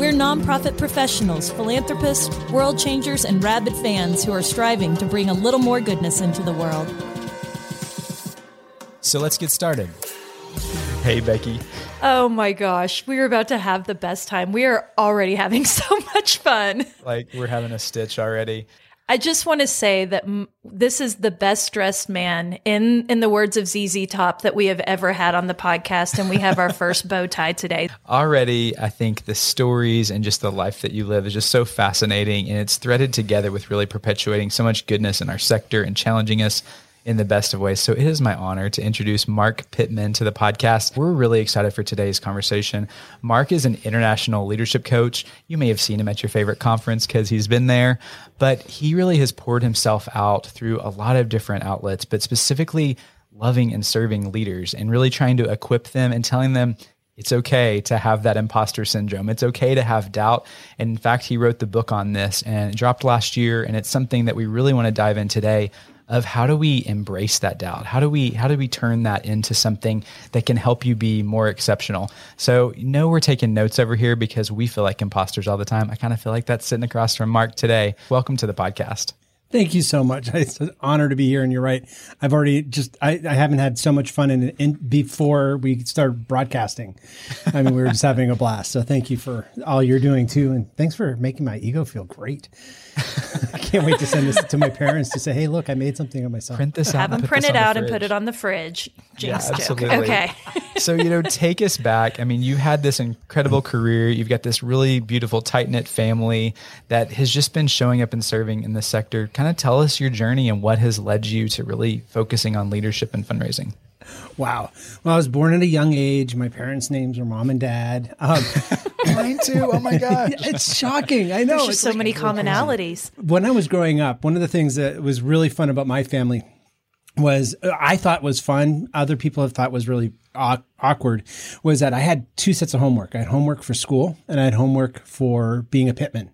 We're nonprofit professionals, philanthropists, world changers, and rabid fans who are striving to bring a little more goodness into the world. So let's get started. Hey, Becky. Oh my gosh, we are about to have the best time. We are already having so much fun. Like, we're having a stitch already. I just want to say that m- this is the best dressed man in in the words of ZZ Top that we have ever had on the podcast and we have our first bow tie today. Already, I think the stories and just the life that you live is just so fascinating, and it's threaded together with really perpetuating so much goodness in our sector and challenging us in the best of ways. So it is my honor to introduce Mark Pittman to the podcast. We're really excited for today's conversation. Mark is an international leadership coach. You may have seen him at your favorite conference because he's been there, but he really has poured himself out through a lot of different outlets, but specifically loving and serving leaders and really trying to equip them and telling them it's okay to have that imposter syndrome. It's okay to have doubt. And in fact, he wrote the book on this and dropped last year. And it's something that we really want to dive in today of how do we embrace that doubt? How do we how do we turn that into something that can help you be more exceptional? So you know we're taking notes over here because we feel like imposters all the time. I kind of feel like that's sitting across from Mark today. Welcome to the podcast. Thank you so much. It's an honor to be here. And you're right. I've already just, I, I haven't had so much fun in, in before we started broadcasting. I mean, we were just having a blast. So thank you for all you're doing too. And thanks for making my ego feel great. I can't wait to send this to my parents to say, hey, look, I made something of myself. Print this out. Have them print it on the out and put it on the fridge. Jinx Yeah, joke. absolutely. Okay. so you know take us back i mean you had this incredible career you've got this really beautiful tight-knit family that has just been showing up and serving in the sector kind of tell us your journey and what has led you to really focusing on leadership and fundraising Wow. Well, I was born at a young age. My parents' names were mom and dad. Um, mine too oh my gosh it's shocking. I know. There's It's just so like- many commonalities. when I was growing up, one of the things that was really fun about my family was uh, I thought was fun. Other people have thought was really aw- awkward. Was that I had two sets of homework. I had homework for school and I had homework for being a pitman.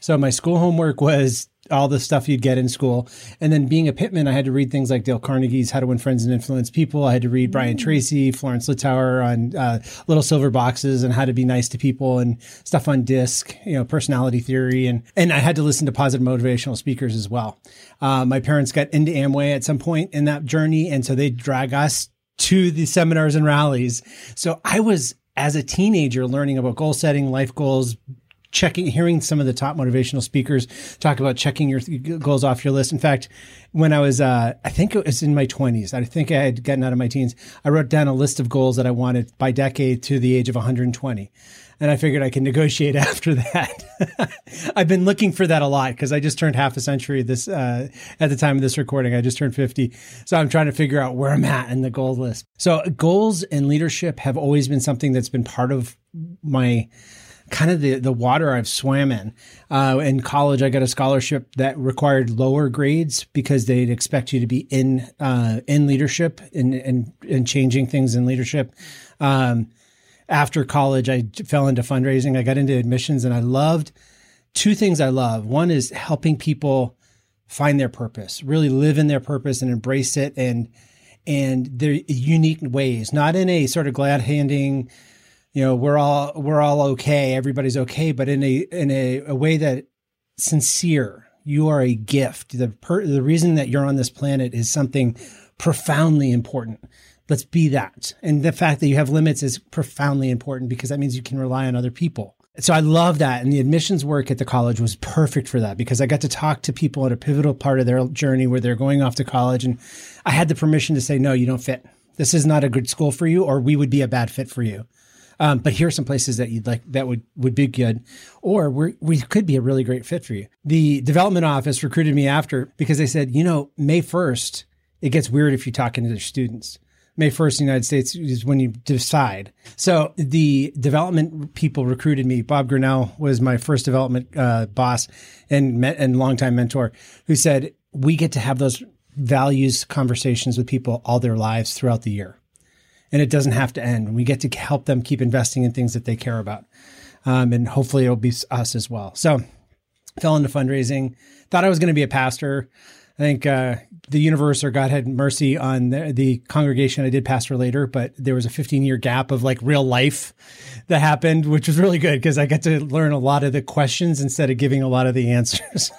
So my school homework was all the stuff you'd get in school. And then being a pitman, I had to read things like Dale Carnegie's How to Win Friends and Influence People. I had to read Brian Tracy, Florence Littauer on uh, Little Silver Boxes and how to be nice to people and stuff on disc, you know, personality theory. And, and I had to listen to positive motivational speakers as well. Uh, my parents got into Amway at some point in that journey. And so they drag us to the seminars and rallies. So I was, as a teenager, learning about goal setting, life goals, checking, hearing some of the top motivational speakers talk about checking your goals off your list. In fact, when I was, uh, I think it was in my twenties, I think I had gotten out of my teens. I wrote down a list of goals that I wanted by decade to the age of 120. And I figured I can negotiate after that. I've been looking for that a lot because I just turned half a century this, uh, at the time of this recording. I just turned 50. So I'm trying to figure out where I'm at in the goal list. So goals and leadership have always been something that's been part of my, kind of the, the water I've swam in. Uh, in college, I got a scholarship that required lower grades because they'd expect you to be in uh, in leadership and and and changing things in leadership. Um, after college, I fell into fundraising. I got into admissions, and I loved two things. I love one is helping people find their purpose, really live in their purpose and embrace it, and and their unique ways, not in a sort of glad handing you know we're all we're all okay everybody's okay but in a in a, a way that sincere you are a gift the per, the reason that you're on this planet is something profoundly important let's be that and the fact that you have limits is profoundly important because that means you can rely on other people so I love that. And the admissions work at the college was perfect for that because I got to talk to people at a pivotal part of their journey where they're going off to college. And I had the permission to say, no, you don't fit. This is not a good school for you, or we would be a bad fit for you. Um, but here are some places that you'd like that would would be good, or we we could be a really great fit for you. The development office recruited me after because they said, you know, May first, it gets weird if you talk into their students. May 1st, in the United States is when you decide. So the development people recruited me. Bob Grinnell was my first development uh, boss and met, and longtime mentor who said, we get to have those values conversations with people all their lives throughout the year. And it doesn't have to end. We get to help them keep investing in things that they care about. Um, and hopefully it'll be us as well. So fell into fundraising, thought I was going to be a pastor. I think uh, the universe or God had mercy on the, the, congregation. I did pastor later, but there was a 15 year gap of like real life that happened, which was really good because I got to learn a lot of the questions instead of giving a lot of the answers.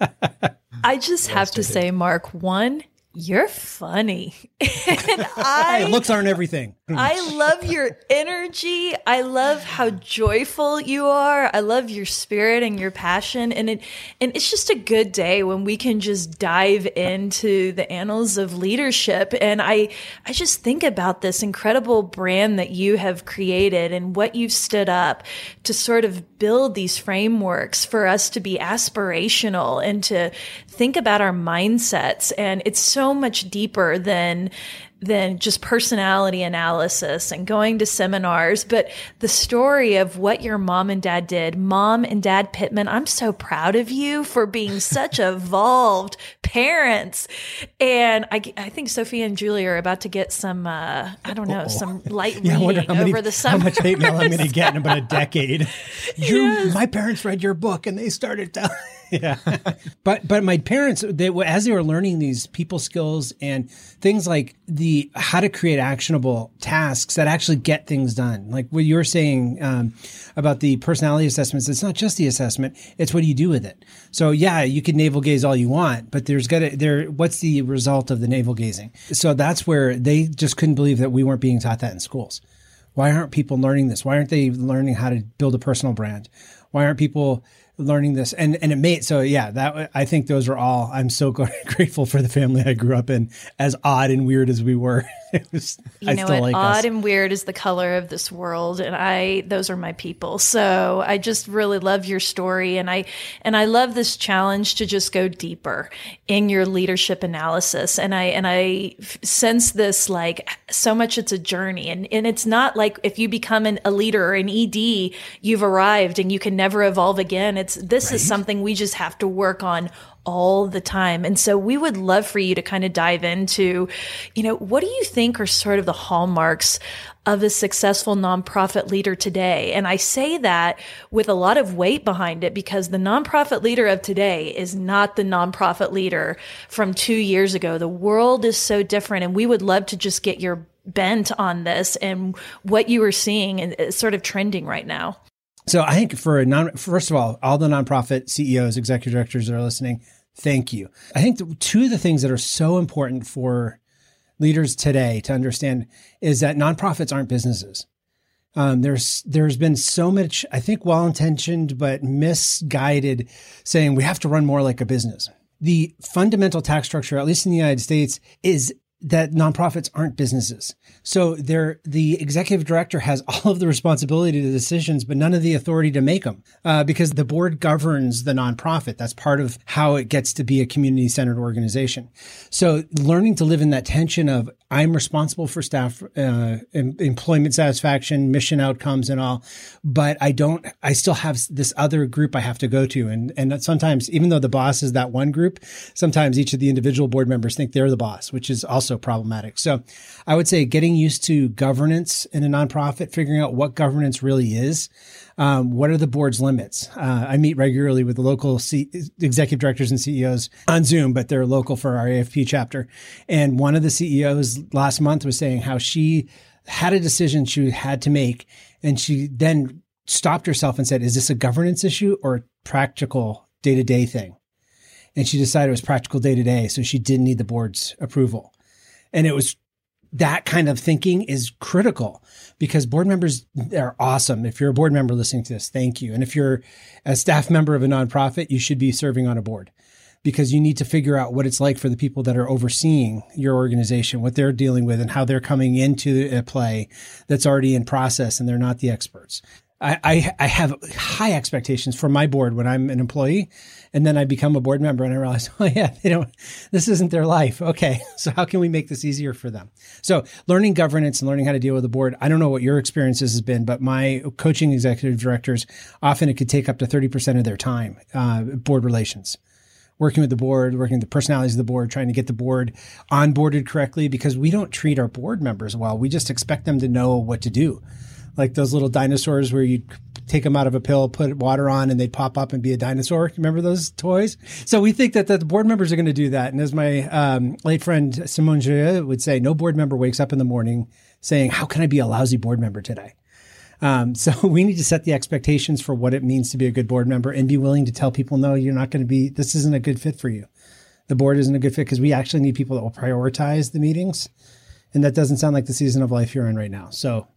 I just have to say, Mark, one, you're funny. and I, hey, looks aren't everything. I love your energy. I love how joyful you are. I love your spirit and your passion. And it and it's just a good day when we can just dive into the annals of leadership. And I I just think about this incredible brand that you have created and what you've stood up to sort of build these frameworks for us to be aspirational and to think about our mindsets. And it's so much deeper than than just personality analysis and going to seminars, but the story of what your mom and dad did. Mom and dad Pittman, I'm so proud of you for being such evolved parents. And I, I think Sophie and Julie are about to get some, uh, I don't know, Uh-oh. some light yeah, reading many, over the summer. How much hate mail I'm going to get in about a decade. yes. My parents read your book and they started telling. yeah. but but my parents, they as they were learning these people skills and things like the how to create actionable tasks that actually get things done. Like what you're saying um, about the personality assessments, it's not just the assessment; it's what do you do with it. So yeah, you can navel gaze all you want, but there's got to there. What's the result of the navel gazing? So that's where they just couldn't believe that we weren't being taught that in schools. Why aren't people learning this? Why aren't they learning how to build a personal brand? Why aren't people learning this. And and it made so yeah that i think those are all i'm so grateful for the family i grew up in as odd and weird as we were. It was, you I know what? like odd us. and weird is the color of this world and i those are my people. So i just really love your story and i and i love this challenge to just go deeper in your leadership analysis. And i and i sense this like so much it's a journey. And and it's not like if you become an, a leader or an ed you've arrived and you can never evolve again. It's this right? is something we just have to work on all the time. And so we would love for you to kind of dive into, you know, what do you think are sort of the hallmarks of a successful nonprofit leader today? And I say that with a lot of weight behind it because the nonprofit leader of today is not the nonprofit leader from two years ago. The world is so different and we would love to just get your bent on this and what you are seeing and uh, sort of trending right now. So I think for a non, first of all, all the nonprofit CEOs, executive directors that are listening, thank you. I think the, two of the things that are so important for leaders today to understand is that nonprofits aren't businesses. Um, there's there's been so much, I think, well intentioned but misguided, saying we have to run more like a business. The fundamental tax structure, at least in the United States, is that nonprofits aren't businesses. So they're, the executive director has all of the responsibility to decisions, but none of the authority to make them uh, because the board governs the nonprofit. That's part of how it gets to be a community centered organization. So learning to live in that tension of I'm responsible for staff uh, em- employment satisfaction, mission outcomes, and all, but I don't. I still have this other group I have to go to, and and sometimes even though the boss is that one group, sometimes each of the individual board members think they're the boss, which is also problematic. So, I would say getting used to governance in a nonprofit, figuring out what governance really is. Um, what are the board's limits? Uh, I meet regularly with the local C- executive directors and CEOs on Zoom, but they're local for our AFP chapter. And one of the CEOs last month was saying how she had a decision she had to make, and she then stopped herself and said, "Is this a governance issue or a practical day to day thing?" And she decided it was practical day to day, so she didn't need the board's approval. And it was that kind of thinking is critical because board members are awesome. If you're a board member listening to this, thank you. And if you're a staff member of a nonprofit, you should be serving on a board because you need to figure out what it's like for the people that are overseeing your organization, what they're dealing with and how they're coming into a play that's already in process and they're not the experts. I, I, I have high expectations for my board when I'm an employee and then I become a board member and I realize, oh yeah, they don't, this isn't their life. Okay. So how can we make this easier for them? So learning governance and learning how to deal with the board. I don't know what your experiences has been, but my coaching executive directors, often it could take up to 30% of their time, uh, board relations working with the board, working with the personalities of the board, trying to get the board onboarded correctly because we don't treat our board members well. We just expect them to know what to do. Like those little dinosaurs where you take them out of a pill, put water on, and they'd pop up and be a dinosaur. Remember those toys? So we think that the board members are going to do that. And as my um, late friend Simone Gillet would say, no board member wakes up in the morning saying, "How can I be a lousy board member today?" Um, so we need to set the expectations for what it means to be a good board member and be willing to tell people, no, you're not going to be, this isn't a good fit for you. The board isn't a good fit because we actually need people that will prioritize the meetings. And that doesn't sound like the season of life you're in right now. So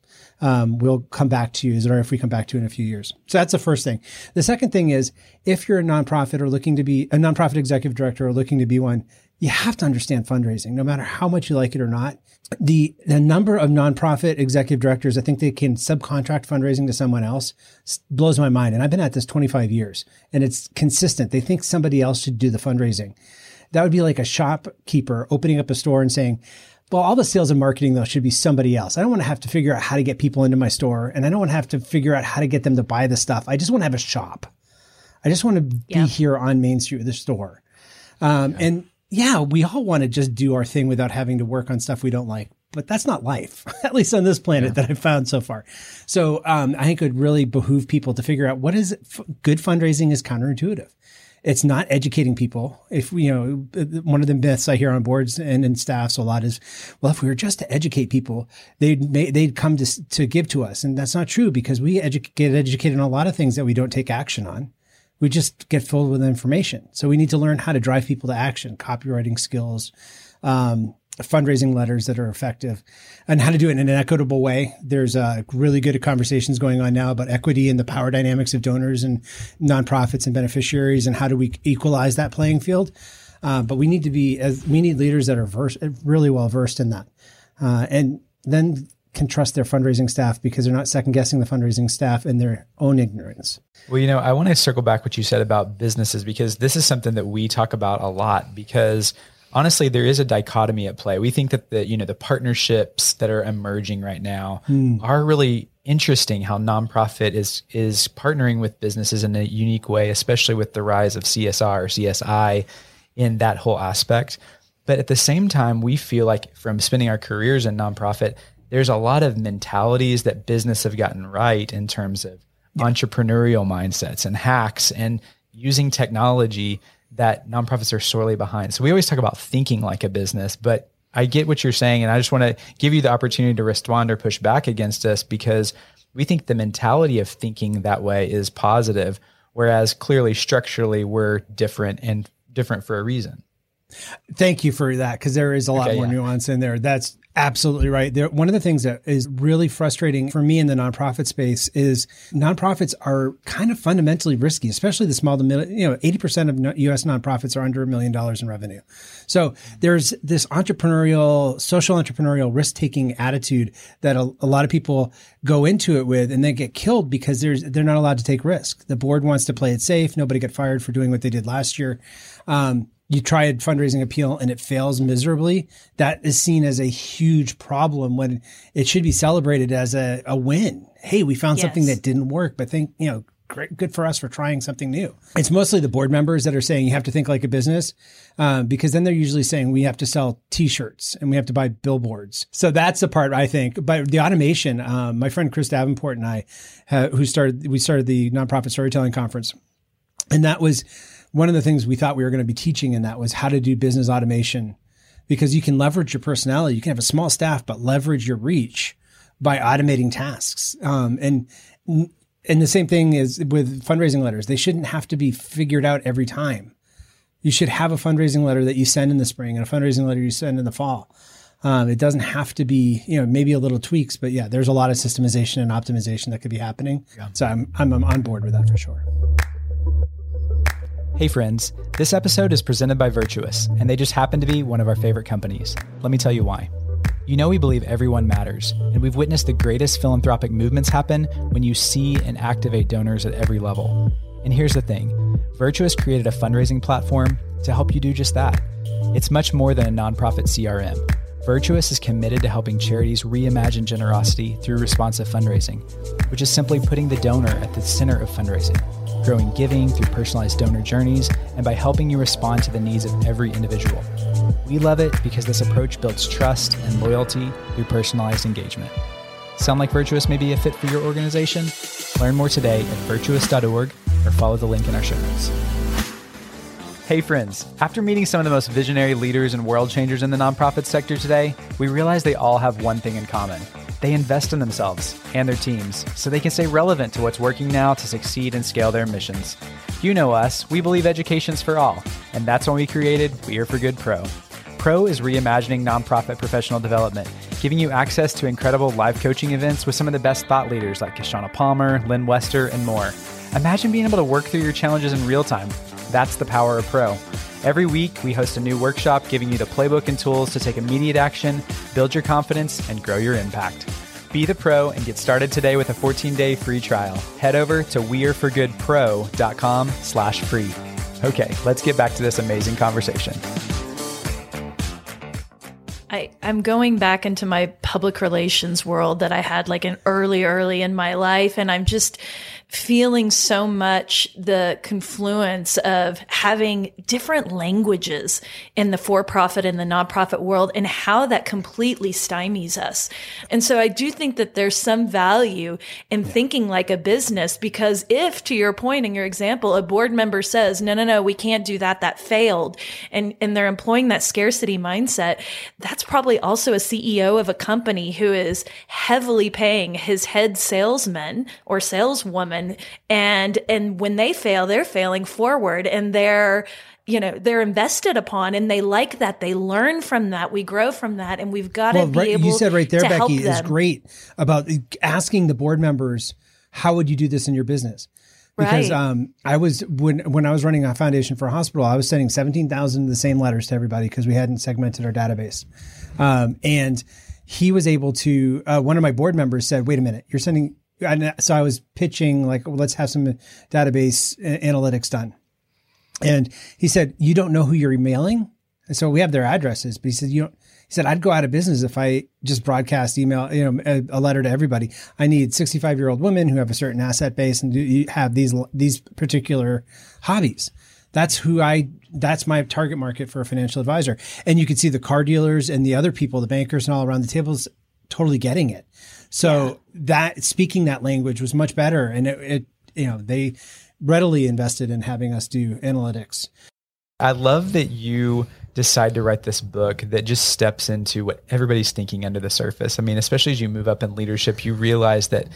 um, we'll come back to you. Is right if we come back to you in a few years? So that's the first thing. The second thing is if you're a nonprofit or looking to be a nonprofit executive director or looking to be one, you have to understand fundraising, no matter how much you like it or not. The, the number of nonprofit executive directors, I think they can subcontract fundraising to someone else blows my mind. And I've been at this 25 years and it's consistent. They think somebody else should do the fundraising. That would be like a shopkeeper opening up a store and saying, well, all the sales and marketing though should be somebody else. I don't want to have to figure out how to get people into my store and I don't want to have to figure out how to get them to buy the stuff. I just want to have a shop. I just want to yeah. be here on Main Street with the store. Um, yeah. And yeah, we all want to just do our thing without having to work on stuff we don't like. But that's not life, at least on this planet yeah. that I've found so far. So um, I think it would really behoove people to figure out what is f- good fundraising is counterintuitive. It's not educating people. If you know, one of the myths I hear on boards and in staffs a lot is, well, if we were just to educate people, they'd they'd come to to give to us, and that's not true because we edu- get educated on a lot of things that we don't take action on. We just get filled with information. So we need to learn how to drive people to action, copywriting skills, um, fundraising letters that are effective and how to do it in an equitable way. There's uh, really good conversations going on now about equity and the power dynamics of donors and nonprofits and beneficiaries and how do we equalize that playing field. Uh, but we need to be as we need leaders that are versed, really well versed in that, uh, and then can trust their fundraising staff because they're not second guessing the fundraising staff in their own ignorance. Well, you know, I want to circle back what you said about businesses because this is something that we talk about a lot because honestly, there is a dichotomy at play. We think that the you know the partnerships that are emerging right now mm. are really interesting. How nonprofit is is partnering with businesses in a unique way, especially with the rise of CSR or CSI in that whole aspect. But at the same time, we feel like from spending our careers in nonprofit, there's a lot of mentalities that business have gotten right in terms of yeah. entrepreneurial mindsets and hacks and using technology that nonprofits are sorely behind. So we always talk about thinking like a business, but I get what you're saying. And I just want to give you the opportunity to respond or push back against us because we think the mentality of thinking that way is positive, whereas clearly structurally we're different and different for a reason. Thank you for that because there is a lot okay, more yeah. nuance in there. That's Absolutely right. There, one of the things that is really frustrating for me in the nonprofit space is nonprofits are kind of fundamentally risky, especially the small to middle. You know, eighty percent of U.S. nonprofits are under a million dollars in revenue. So there's this entrepreneurial, social entrepreneurial risk taking attitude that a, a, lot of people go into it with, and they get killed because there's they're not allowed to take risk. The board wants to play it safe. Nobody get fired for doing what they did last year. Um, you try a fundraising appeal and it fails miserably, that is seen as a huge problem when it should be celebrated as a, a win. Hey, we found yes. something that didn't work, but think, you know, great, good for us for trying something new. It's mostly the board members that are saying you have to think like a business, um, because then they're usually saying we have to sell T-shirts and we have to buy billboards. So that's the part I think. But the automation, um, my friend Chris Davenport and I, uh, who started, we started the nonprofit storytelling conference, and that was one of the things we thought we were going to be teaching in that was how to do business automation because you can leverage your personality. You can have a small staff, but leverage your reach by automating tasks. Um, and, and the same thing is with fundraising letters. They shouldn't have to be figured out every time. You should have a fundraising letter that you send in the spring and a fundraising letter you send in the fall. Um, it doesn't have to be, you know, maybe a little tweaks, but yeah, there's a lot of systemization and optimization that could be happening. Yeah. So I'm, I'm, I'm on board with that for sure. Hey friends, this episode is presented by Virtuous, and they just happen to be one of our favorite companies. Let me tell you why. You know, we believe everyone matters, and we've witnessed the greatest philanthropic movements happen when you see and activate donors at every level. And here's the thing Virtuous created a fundraising platform to help you do just that. It's much more than a nonprofit CRM. Virtuous is committed to helping charities reimagine generosity through responsive fundraising, which is simply putting the donor at the center of fundraising. Growing giving through personalized donor journeys, and by helping you respond to the needs of every individual. We love it because this approach builds trust and loyalty through personalized engagement. Sound like Virtuous may be a fit for your organization? Learn more today at virtuous.org or follow the link in our show notes. Hey, friends. After meeting some of the most visionary leaders and world changers in the nonprofit sector today, we realize they all have one thing in common. They invest in themselves and their teams so they can stay relevant to what's working now to succeed and scale their missions. You know us, we believe education's for all, and that's when we created We Are for Good Pro. Pro is reimagining nonprofit professional development, giving you access to incredible live coaching events with some of the best thought leaders like Kishshana Palmer, Lynne Wester, and more. Imagine being able to work through your challenges in real time that's the power of Pro. Every week, we host a new workshop giving you the playbook and tools to take immediate action, build your confidence, and grow your impact. Be the pro and get started today with a 14-day free trial. Head over to weareforgoodpro.com slash free. Okay, let's get back to this amazing conversation. I, I'm going back into my public relations world that I had like an early, early in my life. And I'm just feeling so much the confluence of having different languages in the for-profit and the nonprofit world and how that completely stymies us. And so I do think that there's some value in thinking like a business because if to your point in your example, a board member says, no, no, no, we can't do that. That failed. And, and they're employing that scarcity mindset. That's probably also a CEO of a company who is heavily paying his head salesman or saleswoman and and when they fail they're failing forward and they're you know they're invested upon and they like that. They learn from that. We grow from that and we've got well, to be right, able you said right there becky is great about asking the board members how would you do this in your business? Because right. um, I was when when I was running a foundation for a hospital, I was sending seventeen thousand of the same letters to everybody because we hadn't segmented our database, um, and he was able to. Uh, one of my board members said, "Wait a minute, you're sending and so I was pitching like, well, let's have some database analytics done. And he said, you don't know who you're emailing. And so we have their addresses, but he said, you don't, he said, I'd go out of business if I just broadcast email, you know, a, a letter to everybody. I need 65 year old women who have a certain asset base and do, have these, these particular hobbies. That's who I, that's my target market for a financial advisor. And you can see the car dealers and the other people, the bankers and all around the tables totally getting it. So yeah. that speaking that language was much better, and it, it you know they readily invested in having us do analytics. I love that you decide to write this book that just steps into what everybody's thinking under the surface. I mean, especially as you move up in leadership, you realize that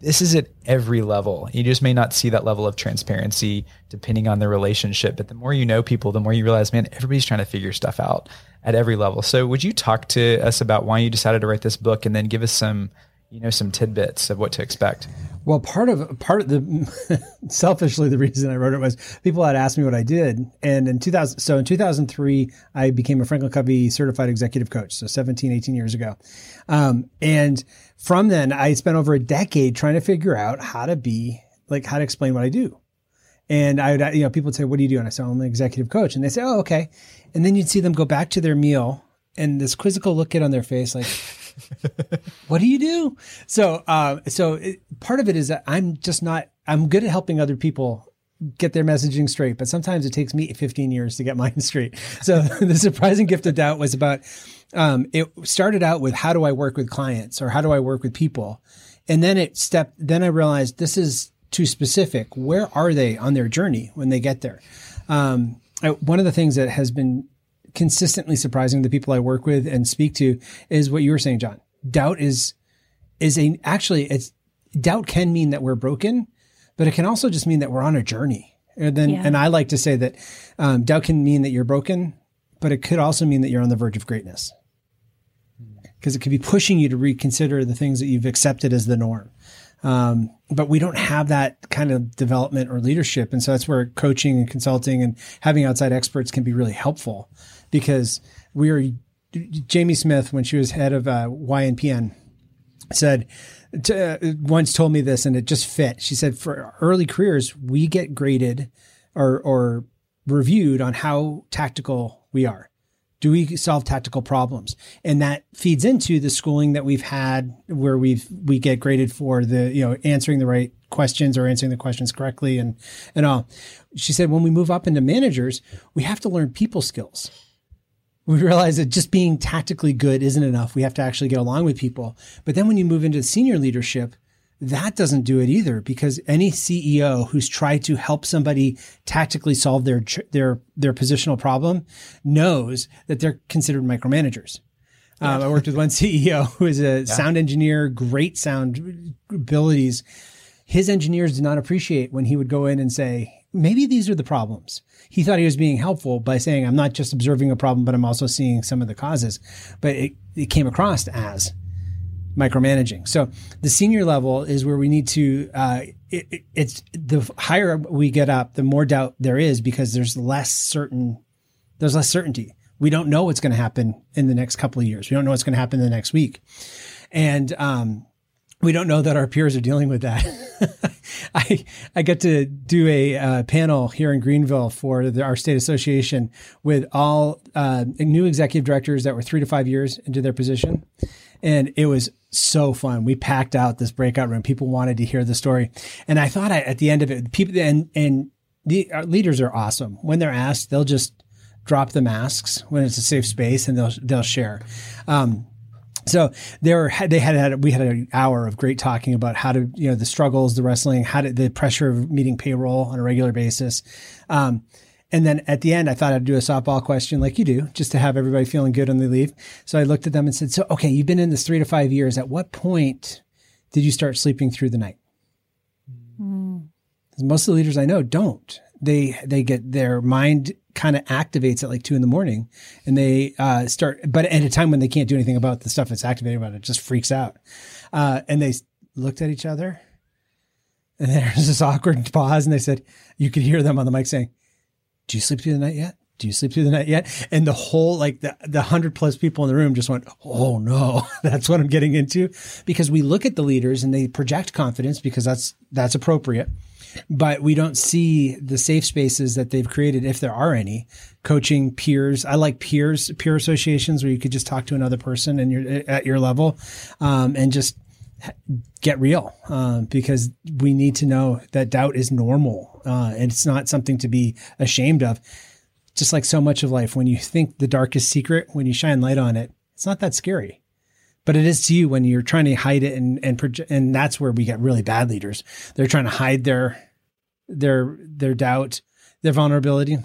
this is at every level. You just may not see that level of transparency depending on the relationship, but the more you know people, the more you realize, man, everybody's trying to figure stuff out at every level. So, would you talk to us about why you decided to write this book and then give us some you know some tidbits of what to expect. Well, part of part of the selfishly the reason I wrote it was people had asked me what I did, and in 2000, so in 2003 I became a Franklin Covey certified executive coach, so 17, 18 years ago, um, and from then I spent over a decade trying to figure out how to be like how to explain what I do. And I would, you know, people would say, "What do you do?" And I said "I'm an executive coach." And they say, "Oh, okay." And then you'd see them go back to their meal, and this quizzical look get on their face, like. What do you do? So, uh, so it, part of it is that I'm just not, I'm good at helping other people get their messaging straight, but sometimes it takes me 15 years to get mine straight. So the surprising gift of doubt was about, um, it started out with how do I work with clients or how do I work with people? And then it stepped, then I realized this is too specific. Where are they on their journey when they get there? Um, one of the things that has been consistently surprising the people I work with and speak to is what you were saying, John. Doubt is is a actually it's doubt can mean that we're broken, but it can also just mean that we're on a journey. And then, yeah. and I like to say that um, doubt can mean that you're broken, but it could also mean that you're on the verge of greatness because it could be pushing you to reconsider the things that you've accepted as the norm. Um, but we don't have that kind of development or leadership. And so that's where coaching and consulting and having outside experts can be really helpful because we are Jamie Smith when she was head of uh, YNPN said uh, once told me this and it just fit. She said for early careers we get graded or or reviewed on how tactical we are. Do we solve tactical problems? And that feeds into the schooling that we've had where we've, we get graded for the, you know, answering the right questions or answering the questions correctly and, and all. She said, when we move up into managers, we have to learn people skills. We realize that just being tactically good isn't enough. We have to actually get along with people. But then when you move into senior leadership, that doesn't do it either because any CEO who's tried to help somebody tactically solve their their their positional problem knows that they're considered micromanagers. Um, I worked with one CEO who is a yeah. sound engineer, great sound abilities. His engineers did not appreciate when he would go in and say, maybe these are the problems. He thought he was being helpful by saying, I'm not just observing a problem, but I'm also seeing some of the causes. But it, it came across as micromanaging. So the senior level is where we need to. Uh, it, it's the higher we get up, the more doubt there is because there's less certain. There's less certainty. We don't know what's going to happen in the next couple of years. We don't know what's going to happen in the next week, and um, we don't know that our peers are dealing with that. I I get to do a uh, panel here in Greenville for the, our state association with all uh, new executive directors that were three to five years into their position, and it was so fun. We packed out this breakout room. People wanted to hear the story, and I thought I, at the end of it, people and and the leaders are awesome. When they're asked, they'll just drop the masks when it's a safe space, and they'll they'll share. Um, so there, they had, had we had an hour of great talking about how to, you know, the struggles, the wrestling, how to, the pressure of meeting payroll on a regular basis. Um, and then at the end, I thought I'd do a softball question like you do, just to have everybody feeling good when they leave. So I looked at them and said, "So, okay, you've been in this three to five years. At what point did you start sleeping through the night?" Mm. Most of the leaders I know don't. They they get their mind kind of activates at like two in the morning, and they uh, start. But at a time when they can't do anything about the stuff that's activating about it, it just freaks out. Uh, and they looked at each other, and there's this awkward pause, and they said, "You could hear them on the mic saying." do you sleep through the night yet? Do you sleep through the night yet? And the whole, like the, the hundred plus people in the room just went, Oh no, that's what I'm getting into. Because we look at the leaders and they project confidence because that's, that's appropriate. But we don't see the safe spaces that they've created, if there are any, coaching peers. I like peers, peer associations where you could just talk to another person and you're at your level, um, and just get real uh, because we need to know that doubt is normal uh, and it's not something to be ashamed of. Just like so much of life, when you think the darkest secret, when you shine light on it, it's not that scary. But it is to you when you're trying to hide it, and and proje- and that's where we get really bad leaders. They're trying to hide their their their doubt, their vulnerability.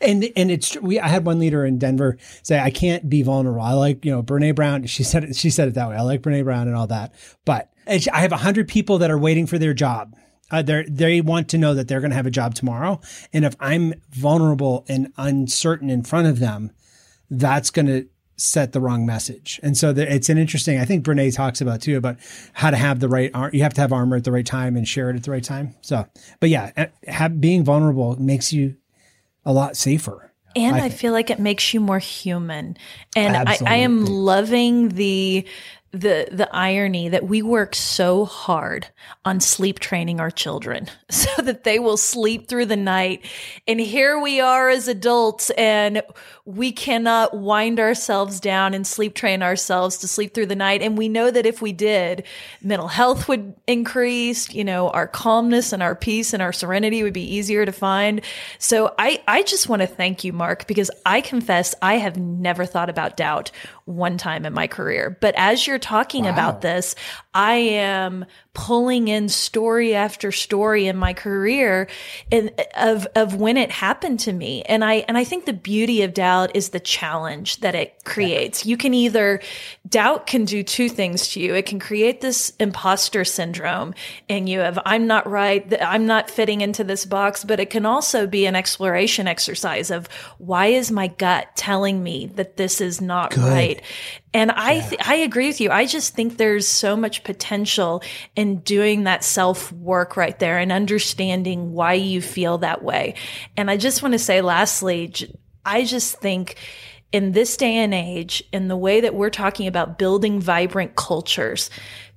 And and it's we I had one leader in Denver say I can't be vulnerable. I like you know Brene Brown. She said it, she said it that way. I like Brene Brown and all that. But I have hundred people that are waiting for their job. Uh, they they want to know that they're going to have a job tomorrow. And if I'm vulnerable and uncertain in front of them, that's going to set the wrong message. And so the, it's an interesting. I think Brene talks about too about how to have the right. You have to have armor at the right time and share it at the right time. So, but yeah, eh, have, being vulnerable makes you a lot safer. And I, I feel like it makes you more human. And I, I am loving the the the irony that we work so hard on sleep training our children so that they will sleep through the night. And here we are as adults and we cannot wind ourselves down and sleep train ourselves to sleep through the night. And we know that if we did mental health would increase you know our calmness and our peace and our serenity would be easier to find. So i i just want to thank you mark because i confess i have never thought about doubt one time in my career but as you're talking wow. about this, I am pulling in story after story in my career in, of of when it happened to me. And I and I think the beauty of doubt is the challenge that it creates. Yeah. You can either doubt can do two things to you. It can create this imposter syndrome and you have I'm not right, I'm not fitting into this box, but it can also be an exploration exercise of why is my gut telling me that this is not Good. right? And I, th- I agree with you. I just think there's so much potential in doing that self work right there and understanding why you feel that way. And I just want to say lastly, I just think in this day and age, in the way that we're talking about building vibrant cultures,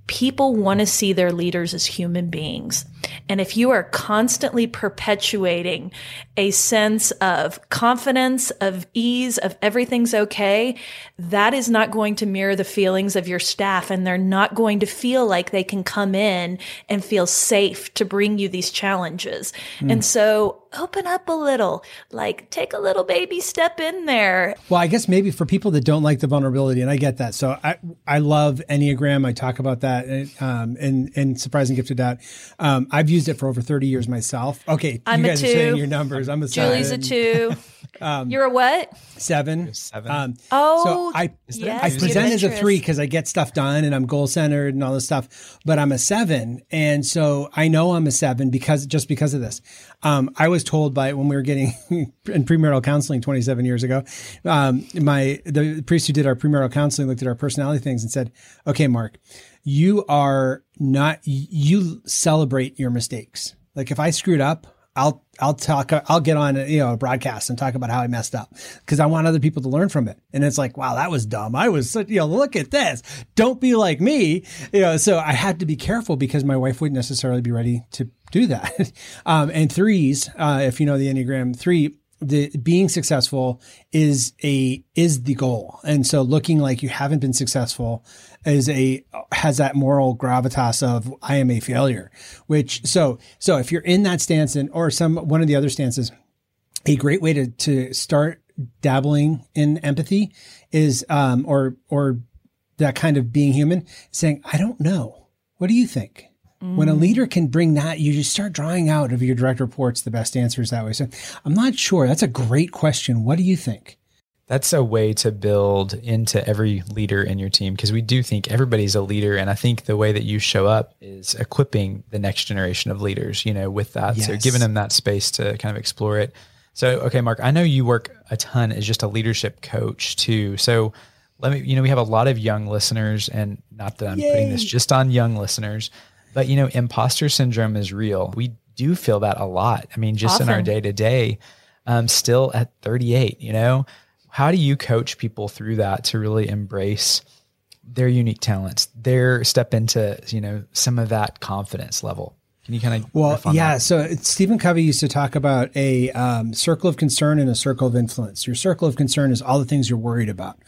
people want to see their leaders as human beings. And if you are constantly perpetuating a sense of confidence, of ease, of everything's okay, that is not going to mirror the feelings of your staff. And they're not going to feel like they can come in and feel safe to bring you these challenges. Mm. And so open up a little, like take a little baby step in there. Well, I guess maybe for people that don't like the vulnerability, and I get that. So I, I love Enneagram. I talk about that um, in, in Surprising Gift of Doubt. Um, I've used it for over 30 years myself. Okay. I'm you guys two. are saying your numbers. I'm a Julie's seven. a two. Um, You're a what? Seven. Seven. Um, oh, so I, yes, I present as a three because I get stuff done and I'm goal centered and all this stuff, but I'm a seven. And so I know I'm a seven because just because of this. Um, I was told by when we were getting in premarital counseling 27 years ago, um, my, the priest who did our premarital counseling looked at our personality things and said, okay, Mark, you are not, you celebrate your mistakes. Like if I screwed up, I'll I'll talk I'll get on you know a broadcast and talk about how I messed up because I want other people to learn from it. And it's like, wow, that was dumb. I was you know look at this. Don't be like me. You know, so I had to be careful because my wife wouldn't necessarily be ready to do that. um, and threes, uh, if you know the Enneagram, three the being successful is a is the goal and so looking like you haven't been successful is a has that moral gravitas of i am a failure which so so if you're in that stance and or some one of the other stances a great way to to start dabbling in empathy is um or or that kind of being human saying i don't know what do you think when a leader can bring that, you just start drawing out of your direct reports the best answers that way. So I'm not sure. That's a great question. What do you think? That's a way to build into every leader in your team because we do think everybody's a leader. And I think the way that you show up is equipping the next generation of leaders, you know, with that. Yes. So giving them that space to kind of explore it. So, okay, Mark, I know you work a ton as just a leadership coach too. So let me, you know, we have a lot of young listeners and not that I'm Yay. putting this just on young listeners, but you know, imposter syndrome is real. We do feel that a lot. I mean, just Often. in our day to day, still at 38, you know, how do you coach people through that to really embrace their unique talents, their step into, you know, some of that confidence level? Can you kind of well, yeah. That? So Stephen Covey used to talk about a um, circle of concern and a circle of influence. Your circle of concern is all the things you're worried about.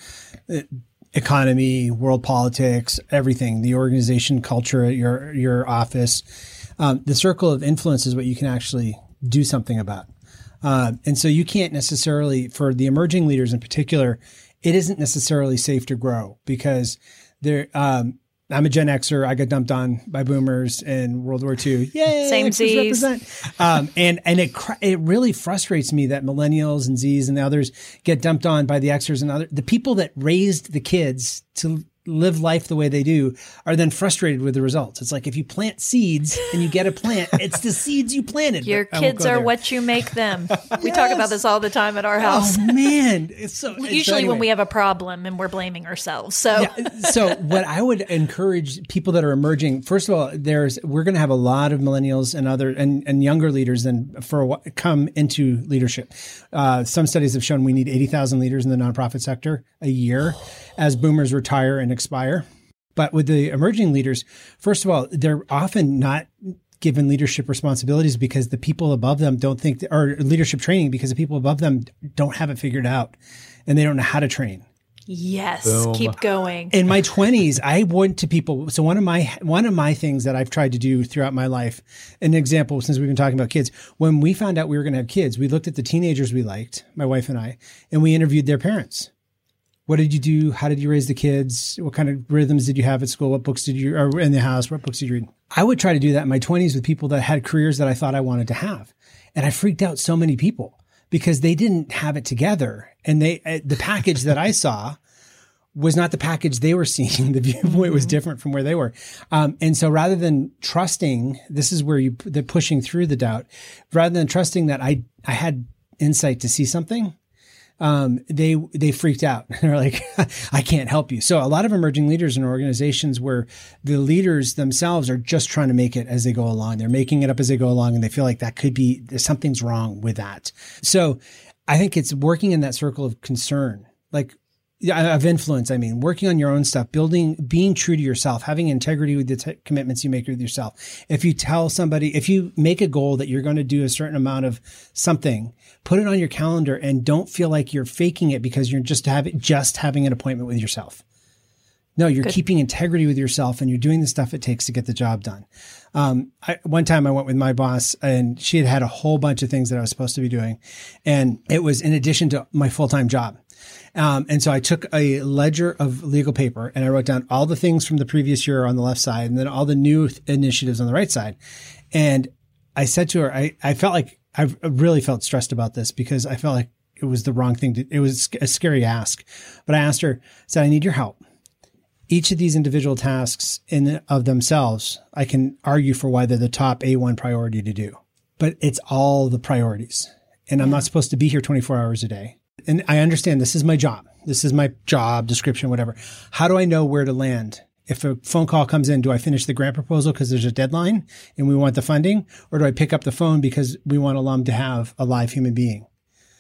It, economy, world politics, everything, the organization culture at your your office. Um, the circle of influence is what you can actually do something about. Uh, and so you can't necessarily, for the emerging leaders in particular, it isn't necessarily safe to grow because there, um, I'm a Gen Xer. I got dumped on by boomers in World War II. Yay! Same Z's. Um, and and it it really frustrates me that millennials and Zs and the others get dumped on by the Xers and other the people that raised the kids to live life the way they do are then frustrated with the results. It's like if you plant seeds and you get a plant, it's the seeds you planted. Your kids are there. what you make them. We yes. talk about this all the time at our oh, house. Oh man, it's so usually so anyway. when we have a problem and we're blaming ourselves. So yeah. so what I would encourage people that are emerging, first of all, there's we're going to have a lot of millennials and other and, and younger leaders than for what come into leadership. Uh, some studies have shown we need 80,000 leaders in the nonprofit sector a year as boomers retire and expire. But with the emerging leaders, first of all, they're often not given leadership responsibilities because the people above them don't think, or leadership training because the people above them don't have it figured out and they don't know how to train. Yes, Boom. keep going. In my 20s, I went to people. So one of my one of my things that I've tried to do throughout my life, an example since we've been talking about kids, when we found out we were going to have kids, we looked at the teenagers we liked, my wife and I, and we interviewed their parents what did you do? How did you raise the kids? What kind of rhythms did you have at school? What books did you, or in the house, what books did you read? I would try to do that in my 20s with people that had careers that I thought I wanted to have. And I freaked out so many people because they didn't have it together. And they, uh, the package that I saw was not the package they were seeing. The viewpoint was mm-hmm. different from where they were. Um, and so rather than trusting, this is where you, the pushing through the doubt, rather than trusting that I, I had insight to see something, um, they they freaked out. They're like, I can't help you. So a lot of emerging leaders in organizations where the leaders themselves are just trying to make it as they go along. They're making it up as they go along, and they feel like that could be something's wrong with that. So I think it's working in that circle of concern. Like of influence. I mean, working on your own stuff, building, being true to yourself, having integrity with the t- commitments you make with yourself. If you tell somebody, if you make a goal that you're going to do a certain amount of something, put it on your calendar and don't feel like you're faking it because you're just having, just having an appointment with yourself. No, you're Good. keeping integrity with yourself and you're doing the stuff it takes to get the job done. Um, I, one time I went with my boss and she had had a whole bunch of things that I was supposed to be doing. And it was in addition to my full time job. Um, and so I took a ledger of legal paper and I wrote down all the things from the previous year on the left side and then all the new th- initiatives on the right side. And I said to her, I, I felt like I really felt stressed about this because I felt like it was the wrong thing to, it was a scary ask. But I asked her, said, I need your help. Each of these individual tasks in of themselves, I can argue for why they're the top A1 priority to do, but it's all the priorities. And I'm not supposed to be here 24 hours a day and I understand this is my job. This is my job description, whatever. How do I know where to land? If a phone call comes in, do I finish the grant proposal because there's a deadline and we want the funding? Or do I pick up the phone because we want alum to have a live human being?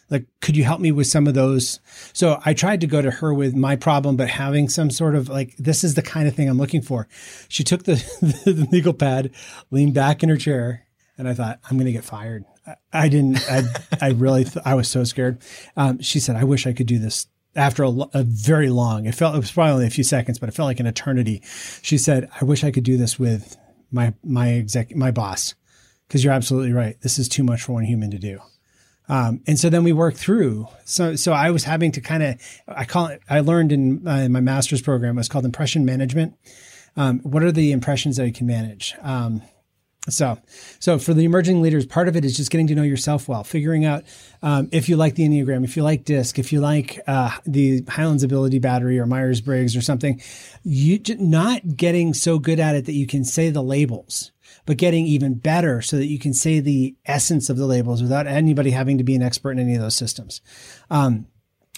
Like, could you help me with some of those? So I tried to go to her with my problem, but having some sort of like, this is the kind of thing I'm looking for. She took the, the legal pad, leaned back in her chair, and I thought, I'm going to get fired. I didn't. I, I really. Th- I was so scared. Um, she said, "I wish I could do this." After a, a, very long, it felt it was probably only a few seconds, but it felt like an eternity. She said, "I wish I could do this with my my exec my boss, because you're absolutely right. This is too much for one human to do." Um, and so then we worked through. So so I was having to kind of I call it. I learned in, uh, in my master's program. It was called impression management. Um, what are the impressions that you can manage? Um, so, so for the emerging leaders, part of it is just getting to know yourself well, figuring out um, if you like the Enneagram, if you like DISC, if you like uh, the Highlands Ability Battery or Myers Briggs or something. You not getting so good at it that you can say the labels, but getting even better so that you can say the essence of the labels without anybody having to be an expert in any of those systems. Um,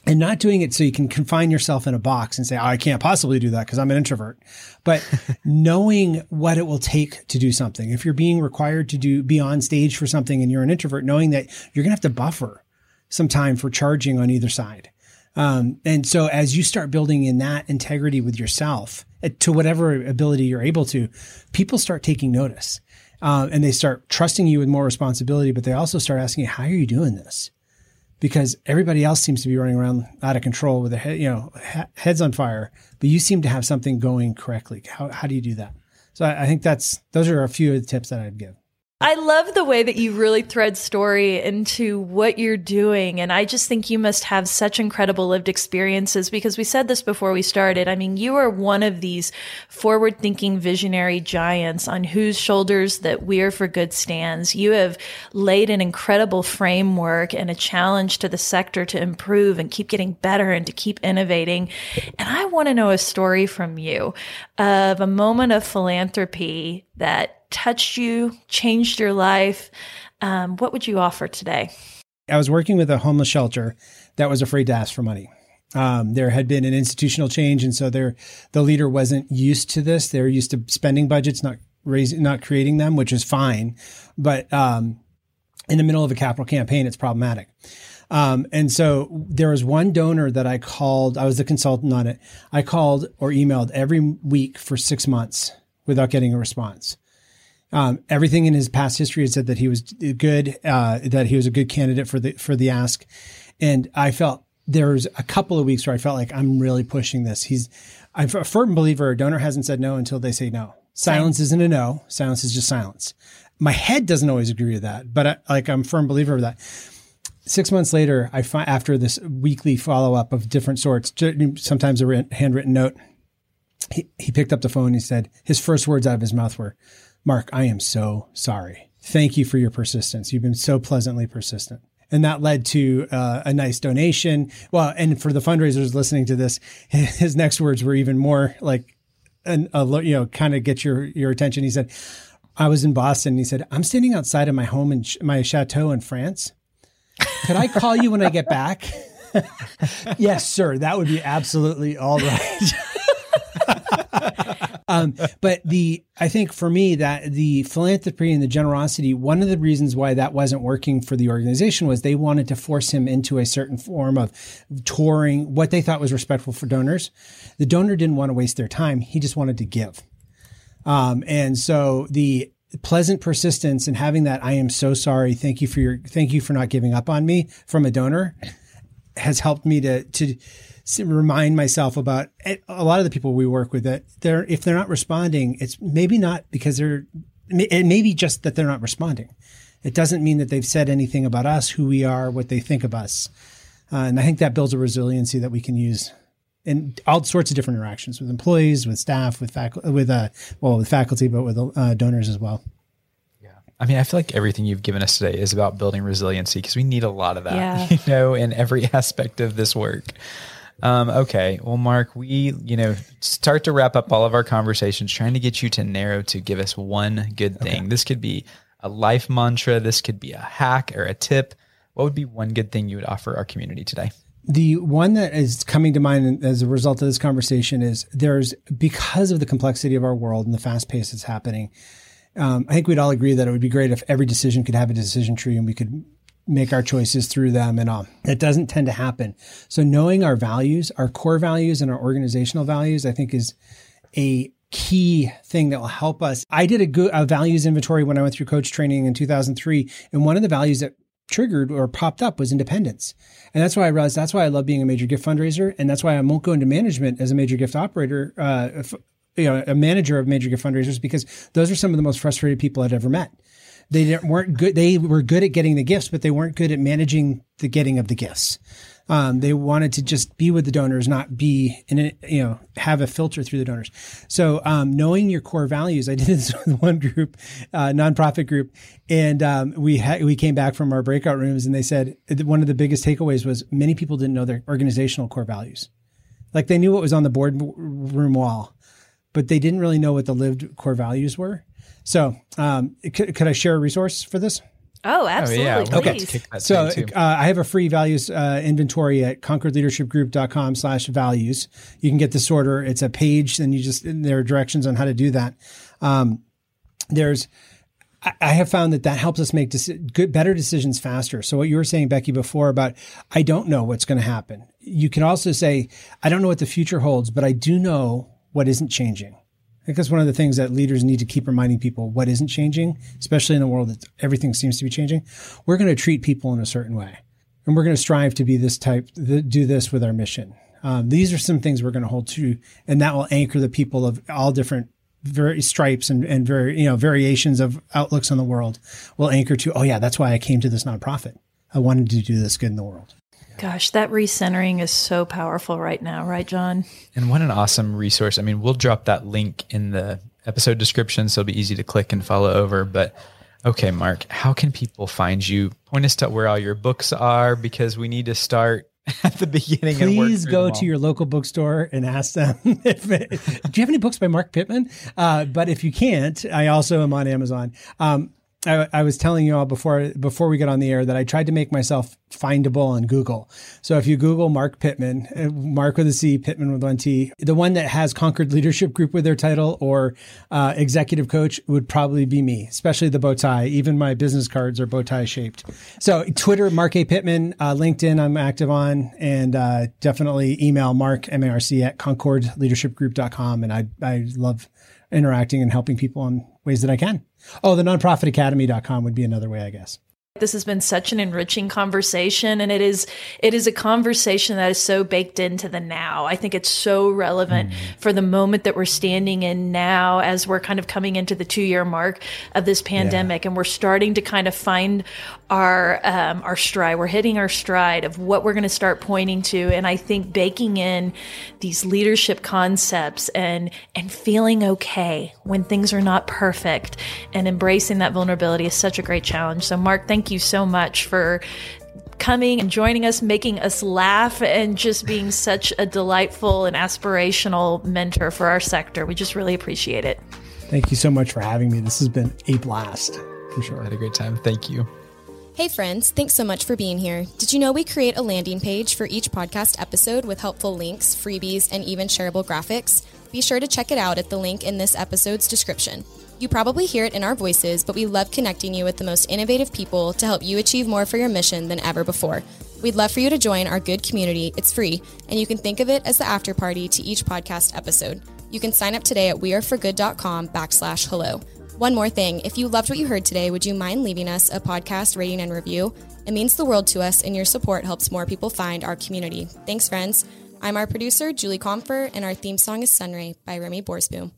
and not doing it so you can confine yourself in a box and say, oh, I can't possibly do that because I'm an introvert. But knowing what it will take to do something. If you're being required to do be on stage for something and you're an introvert, knowing that you're going to have to buffer some time for charging on either side. Um, and so as you start building in that integrity with yourself uh, to whatever ability you're able to, people start taking notice. Uh, and they start trusting you with more responsibility, but they also start asking, how are you doing this? Because everybody else seems to be running around out of control with their head, you know, heads on fire, but you seem to have something going correctly. How, how do you do that? So I, I think that's, those are a few of the tips that I'd give. I love the way that you really thread story into what you're doing. And I just think you must have such incredible lived experiences because we said this before we started. I mean, you are one of these forward thinking visionary giants on whose shoulders that We Are for Good stands. You have laid an incredible framework and a challenge to the sector to improve and keep getting better and to keep innovating. And I want to know a story from you of a moment of philanthropy that touched you, changed your life, um, what would you offer today? I was working with a homeless shelter that was afraid to ask for money. Um, there had been an institutional change, and so the leader wasn't used to this. They were used to spending budgets, not raising, not creating them, which is fine. But um, in the middle of a capital campaign, it's problematic. Um, and so there was one donor that I called. I was the consultant on it. I called or emailed every week for six months without getting a response. Um, everything in his past history had said that he was good, uh, that he was a good candidate for the for the ask, and I felt there was a couple of weeks where I felt like I'm really pushing this. He's I'm a firm believer. A donor hasn't said no until they say no. Silence isn't a no. Silence is just silence. My head doesn't always agree with that, but I, like I'm a firm believer of that. Six months later, I find after this weekly follow up of different sorts, sometimes a handwritten note. He, he picked up the phone. And he said his first words out of his mouth were, Marc, I am so sorry. Thank you for your persistence. You've been so pleasantly persistent. And that led to uh, a nice donation. Well, and for the fundraisers listening to this, his next words were even more like, an, a, you know, kind of get your, your attention. He said, I was in Boston. he said, I'm standing outside of my home in my chateau in France. Could I call you when I get back? yes, sir. That would be absolutely all right. um, but the I think for me that the philanthropy and the generosity, one of the reasons why that wasn't working for the organization was they wanted to force him into a certain form of touring, what they thought was respectful for donors. The donor didn't want to waste their time; he just wanted to give. Um, and so the pleasant persistence and having that I am so sorry, thank you for your thank you for not giving up on me from a donor has helped me to to remind myself about a lot of the people we work with that they're if they're not responding, it's maybe not because they're it may be just that they're not responding. It doesn't mean that they've said anything about us, who we are, what they think of us. Uh, and I think that builds a resiliency that we can use in all sorts of different interactions with employees, with staff, with faculty, with uh, well, with faculty, but with uh, donors as well. Yeah, I mean, I feel like everything you've given us today is about building resiliency because we need a lot of that, yeah. you know, in every aspect of this work. Um, okay. Well, Marc, we, you know, start to wrap up all of our conversations, trying to get you to narrow to give us one good thing. Okay. This could be a life mantra. This could be a hack or a tip. What would be one good thing you would offer our community today? The one that is coming to mind as a result of this conversation is there's because of the complexity of our world and the fast pace that's happening. Um, I think we'd all agree that it would be great if every decision could have a decision tree and we could make our choices through them and all. It doesn't tend to happen. So knowing our values, our core values and our organizational values, I think is a key thing that will help us. I did a good a values inventory when I went through coach training in 2003 and one of the values that triggered or popped up was independence. And that's why I realized that's why I love being a major gift fundraiser and that's why I won't go into management as a major gift operator uh, you know, a manager of major gift fundraisers because those are some of the most frustrated people I'd ever met they weren't good. They were good at getting the gifts, but they weren't good at managing the getting of the gifts. Um, they wanted to just be with the donors, not be in you know, have a filter through the donors. So, um, knowing your core values, I did this with one group, uh, nonprofit group, and, um, we had, we came back from our breakout rooms and they said one of the biggest takeaways was many people didn't know their organizational core values. Like they knew what was on the board room wall, but they didn't really know what the lived core values were. So, um, could, could I share a resource for this? Oh, absolutely. Oh, yeah. Okay. So uh, I have a free values uh, inventory at concordleadershipgroup.com slash values. You can get this order. It's a page and you just, there are directions on how to do that. Um, there's, I have found that that helps us make deci- good, better decisions faster. So what you were saying, Becky, before about, I don't know what's going to happen. You can also say, I don't know what the future holds, but I do know what isn't changing. I think that's one of the things that leaders need to keep reminding people what isn't changing, especially in a world that everything seems to be changing. We're going to treat people in a certain way, and we're going to strive to be this type, do this with our mission. Um, these are some things we're going to hold to, and that will anchor the people of all different very stripes and, and very you know variations of outlooks on the world will anchor to. Oh yeah, that's why I came to this nonprofit. I wanted to do this good in the world. Gosh, that recentering is so powerful right now, right, John? And what an awesome resource. I mean, we'll drop that link in the episode description so it'll be easy to click and follow over. But okay, Marc, how can people find you? Point us to where all your books are because we need to start at the beginning. Please go to your local bookstore and ask them if it, do you have any books by Marc Pitman? Uh, but if you can't, I also am on Amazon. Um, I, I, was telling you all before before we got on the air that I tried to make myself findable on Google. So if you Google Marc Pitman, uh, Marc with a C, Pitman with one T, the one that has Concord Leadership Group with their title or uh, executive coach would probably be me, especially the bow tie. Even my business cards are bow tie shaped. So Twitter, Marc A. Pitman, uh, LinkedIn, I'm active on, and uh, definitely email Marc M A R C at concordleadershipgroup.com. And I I love interacting and helping people in ways that I can. Oh, the nonprofitacademy.com would be another way, I guess. This has been such an enriching conversation and it is it is a conversation that is so baked into the now. I think it's so relevant mm. for the moment that we're standing in now as we're kind of coming into the 2-year mark of this pandemic yeah. and we're starting to kind of find our um, our stride. We're hitting our stride of what we're going to start pointing to and I think baking in these leadership concepts and and feeling okay when things are not perfect and embracing that vulnerability is such a great challenge. So Marc, thank you so much for coming and joining us, making us laugh, and just being such a delightful and aspirational mentor for our sector. We just really appreciate it. Thank you so much for having me. This has been a blast for sure. I had a great time. Thank you. Hey, friends, thanks so much for being here. Did you know we create a landing page for each podcast episode with helpful links, freebies, and even shareable graphics? Be sure to check it out at the link in this episode's description. You probably hear it in our voices, but we love connecting you with the most innovative people to help you achieve more for your mission than ever before. We'd love for you to join our good community. It's free, and you can think of it as the after party to each podcast episode. You can sign up today at weareforgood.com backslash hello. One more thing, if you loved what you heard today, would you mind leaving us a podcast rating and review? It means the world to us, and your support helps more people find our community. Thanks, friends. I'm our producer, Julie Comfer, and our theme song is Sunray by Remy Borsboom.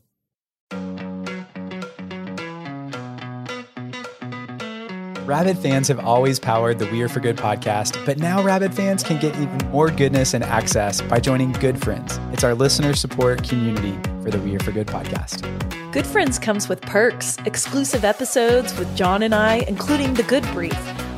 Rabid fans have always powered the We Are for Good podcast, but now Rabid fans can get even more goodness and access by joining Good Friends. It's our listener support community for the We Are for Good podcast. Good Friends comes with perks, exclusive episodes with John and I, including the Good Brief,